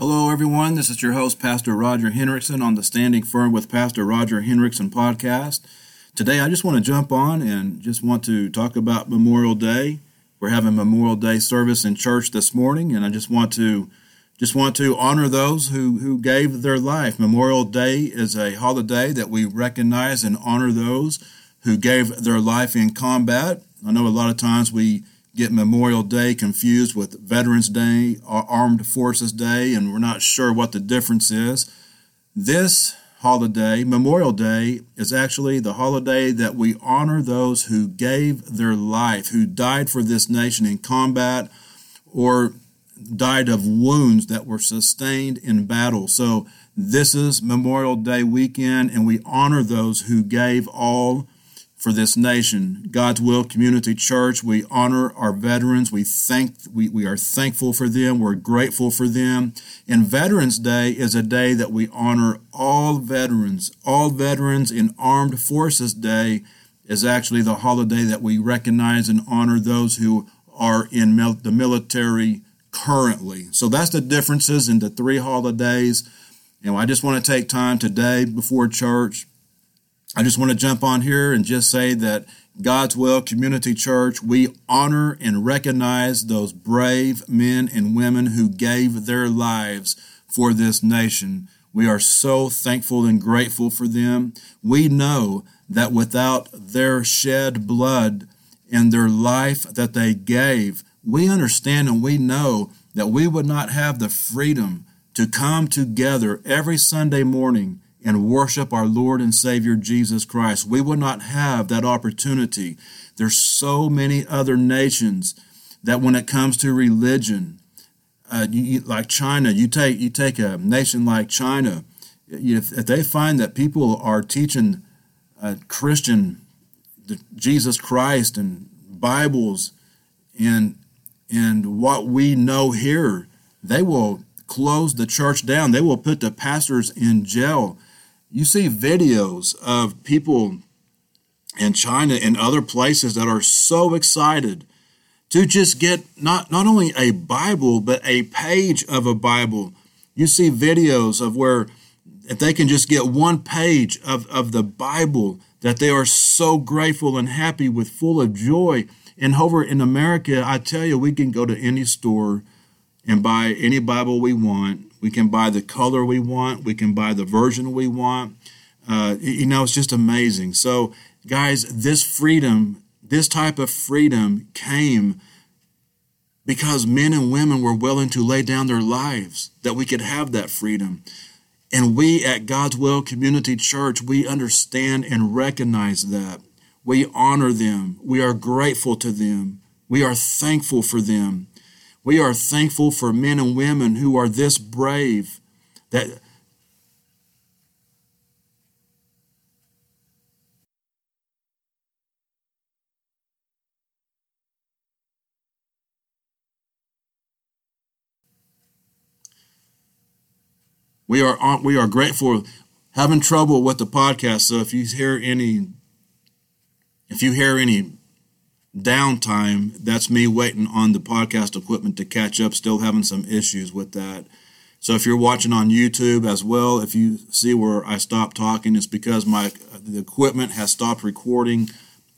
Hello, everyone. This is your host, Pastor Roger Henriksen, on the Standing Firm with Pastor Roger Henriksen podcast. Today, I just want to jump on and just want to talk about Memorial Day. We're having Memorial Day service in church this morning, and I just want to just want to honor those who, who gave their life. Memorial Day is a holiday that we recognize and honor those who gave their life in combat. I know a lot of times we get Memorial Day confused with Veterans Day, or Armed Forces Day, and we're not sure what the difference is. This holiday, Memorial Day, is actually the holiday that we honor those who gave their life, who died for this nation in combat or died of wounds that were sustained in battle. So, this is Memorial Day weekend, and we honor those who gave all for this nation. God's Will Community Church, we honor our veterans. We thank we, we are thankful for them. We're grateful for them. And Veterans Day is a day that we honor all veterans. All veterans in Armed Forces Day is actually the holiday that we recognize and honor those who are in mil- the military currently. So that's the differences in the three holidays. And I just want to take time today before church I just want to jump on here and just say that God's Will Community Church, we honor and recognize those brave men and women who gave their lives for this nation. We are so thankful and grateful for them. We know that without their shed blood and their life that they gave, we understand and we know that we would not have the freedom to come together every Sunday morning and worship our Lord and Savior Jesus Christ. We would not have that opportunity. There's so many other nations that when it comes to religion, uh, you, like China, you take you take a nation like China, if, if they find that people are teaching uh, Christian Jesus Christ and Bibles and and what we know here, they will close the church down. They will put the pastors in jail you see videos of people in China and other places that are so excited to just get not, not only a Bible, but a page of a Bible. You see videos of where if they can just get one page of, of the Bible, that they are so grateful and happy with full of joy. And over in America, I tell you, we can go to any store and buy any Bible we want we can buy the color we want. We can buy the version we want. Uh, you know, it's just amazing. So, guys, this freedom, this type of freedom came because men and women were willing to lay down their lives that we could have that freedom. And we at God's Will Community Church, we understand and recognize that. We honor them. We are grateful to them. We are thankful for them. We are thankful for men and women who are this brave that we are we are grateful having trouble with the podcast. So if you hear any if you hear any downtime, that's me waiting on the podcast equipment to catch up, still having some issues with that. So if you're watching on YouTube as well, if you see where I stopped talking, it's because my the equipment has stopped recording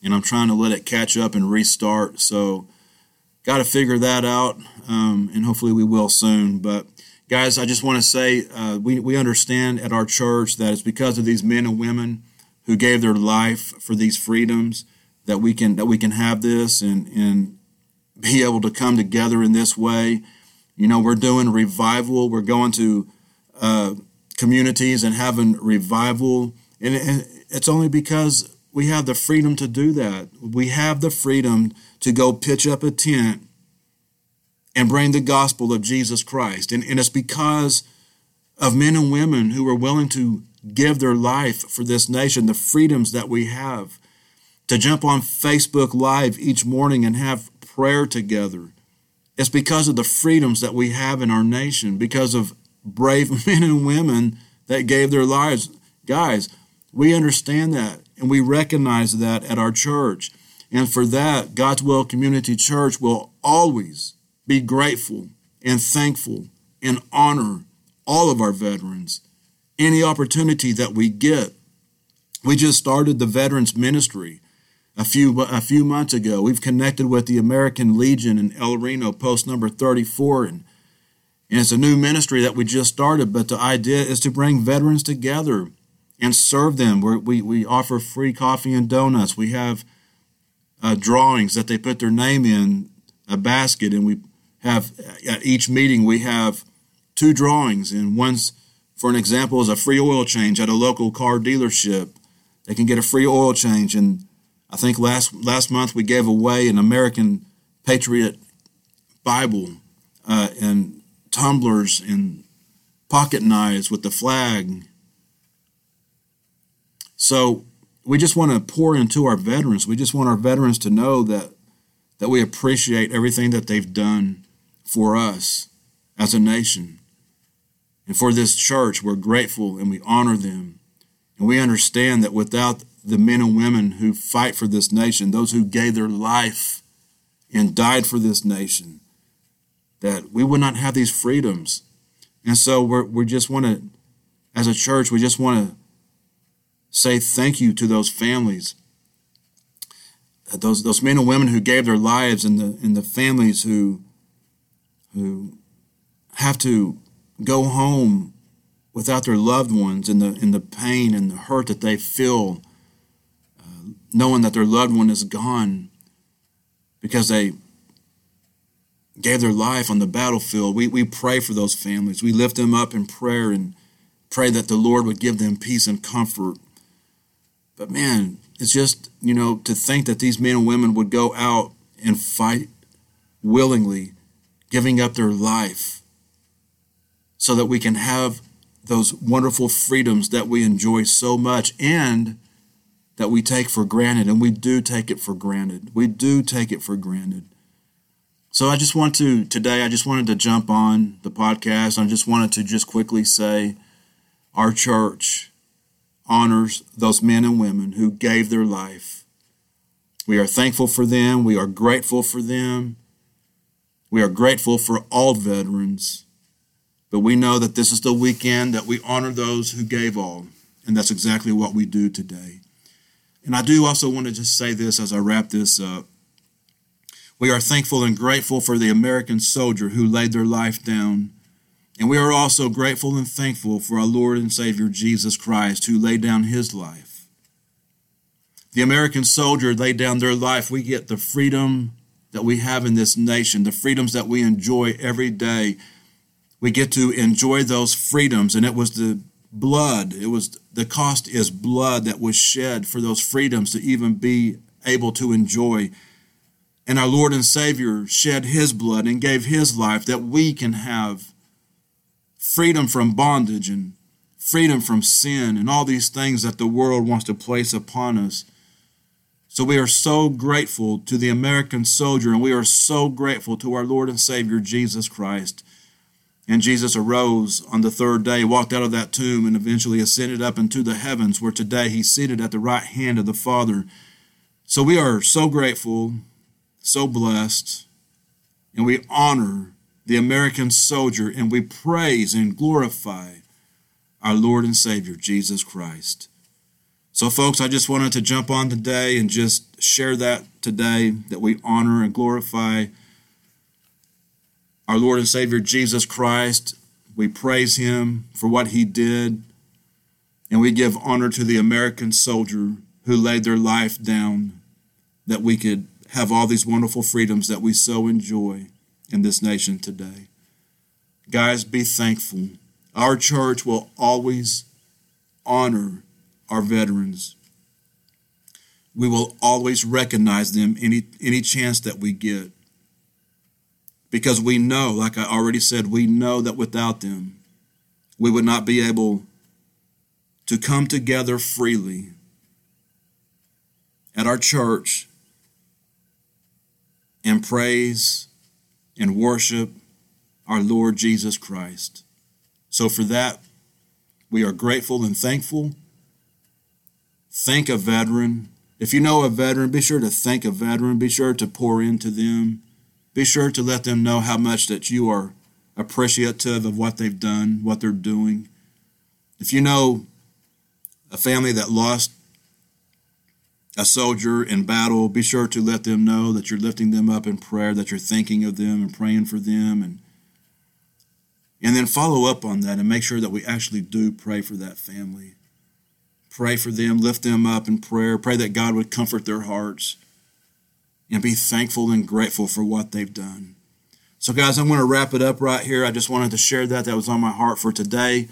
and I'm trying to let it catch up and restart. So got to figure that out, um, and hopefully we will soon. But guys, I just want to say uh, we we understand at our church that it's because of these men and women who gave their life for these freedoms that we can that we can have this and and be able to come together in this way. You know, we're doing revival. We're going to uh, communities and having revival, and, and it's only because we have the freedom to do that. We have the freedom to go pitch up a tent and bring the gospel of Jesus Christ. And, and it's because of men and women who are willing to give their life for this nation, the freedoms that we have to jump on Facebook Live each morning and have prayer together. It's because of the freedoms that we have in our nation, because of brave men and women that gave their lives. Guys, we understand that and we recognize that at our church. And for that, God's Will Community Church will always be grateful and thankful and honor all of our veterans, any opportunity that we get. We just started the Veterans Ministry a few a few months ago. We've connected with the American Legion in El Reno, post number 34, and, and it's a new ministry that we just started. But the idea is to bring veterans together and serve them. We're, we we offer free coffee and donuts. We have uh, drawings that they put their name in a basket, and we have at each meeting we have two drawings, and one's for an example is a free oil change at a local car dealership. They can get a free oil change, and I think last last month we gave away an American Patriot Bible uh, and tumblers and pocket knives with the flag. So we just want to pour into our veterans. We just want our veterans to know that that we appreciate everything that they've done for us as a nation. And for this church, we're grateful and we honor them. And we understand that without the men and women who fight for this nation, those who gave their life and died for this nation, that we would not have these freedoms. And so we're, we just want to, as a church, we just want to say thank you to those families, those those men and women who gave their lives, and the and the families who who have to go home without their loved ones, and the in the pain and the hurt that they feel, uh, knowing that their loved one is gone because they gave their life on the battlefield. We we pray for those families. We lift them up in prayer and pray that the Lord would give them peace and comfort but man, it's just, you know, to think that these men and women would go out and fight willingly, giving up their life so that we can have those wonderful freedoms that we enjoy so much and that we take for granted. And we do take it for granted. We do take it for granted. So I just want to, today, I just wanted to jump on the podcast. I just wanted to just quickly say, our church, honors those men and women who gave their life. We are thankful for them. We are grateful for them. We are grateful for all veterans. But we know that this is the weekend that we honor those who gave all. And that's exactly what we do today. And I do also want to just say this as I wrap this up. We are thankful and grateful for the American soldier who laid their life down and we are also grateful and thankful for our Lord and Savior Jesus Christ, who laid down his life. The American soldier laid down their life. We get the freedom that we have in this nation, the freedoms that we enjoy every day. We get to enjoy those freedoms, and it was the blood, it was the cost is blood that was shed for those freedoms to even be able to enjoy. And our Lord and Savior shed his blood and gave his life that we can have freedom from bondage and freedom from sin and all these things that the world wants to place upon us. So we are so grateful to the American soldier and we are so grateful to our Lord and Savior Jesus Christ. And Jesus arose on the third day, walked out of that tomb, and eventually ascended up into the heavens, where today he's seated at the right hand of the Father. So we are so grateful, so blessed, and we honor the American soldier, and we praise and glorify our Lord and Savior, Jesus Christ. So, folks, I just wanted to jump on today and just share that today that we honor and glorify our Lord and Savior, Jesus Christ. We praise him for what he did, and we give honor to the American soldier who laid their life down that we could have all these wonderful freedoms that we so enjoy in this nation today. Guys, be thankful. Our church will always honor our veterans. We will always recognize them any, any chance that we get. Because we know, like I already said, we know that without them, we would not be able to come together freely at our church and praise and worship our Lord Jesus Christ. So, for that, we are grateful and thankful. Thank a veteran. If you know a veteran, be sure to thank a veteran. Be sure to pour into them. Be sure to let them know how much that you are appreciative of what they've done, what they're doing. If you know a family that lost a soldier in battle, be sure to let them know that you're lifting them up in prayer, that you're thinking of them and praying for them and and then follow up on that and make sure that we actually do pray for that family. Pray for them, lift them up in prayer, pray that God would comfort their hearts and be thankful and grateful for what they've done. So, guys, I'm going to wrap it up right here. I just wanted to share that. That was on my heart for today.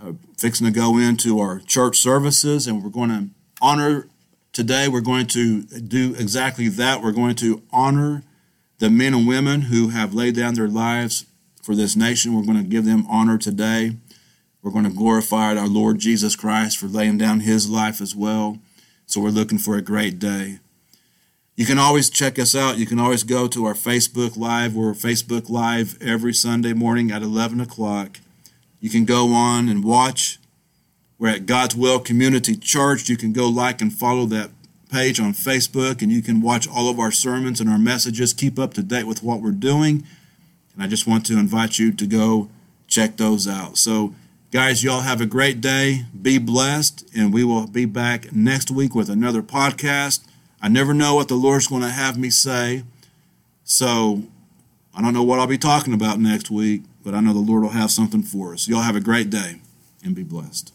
Uh, fixing to go into our church services, and we're going to honor today. We're going to do exactly that. We're going to honor the men and women who have laid down their lives for this nation. We're going to give them honor today. We're going to glorify our Lord Jesus Christ for laying down his life as well. So we're looking for a great day. You can always check us out. You can always go to our Facebook Live. We're Facebook Live every Sunday morning at 11 o'clock. You can go on and watch. We're at God's Will Community Church. You can go like and follow that page on Facebook, and you can watch all of our sermons and our messages. Keep up to date with what we're doing. And I just want to invite you to go check those out. So, guys, y'all have a great day. Be blessed, and we will be back next week with another podcast. I never know what the Lord's going to have me say. So I don't know what I'll be talking about next week, but I know the Lord will have something for us. Y'all have a great day and be blessed.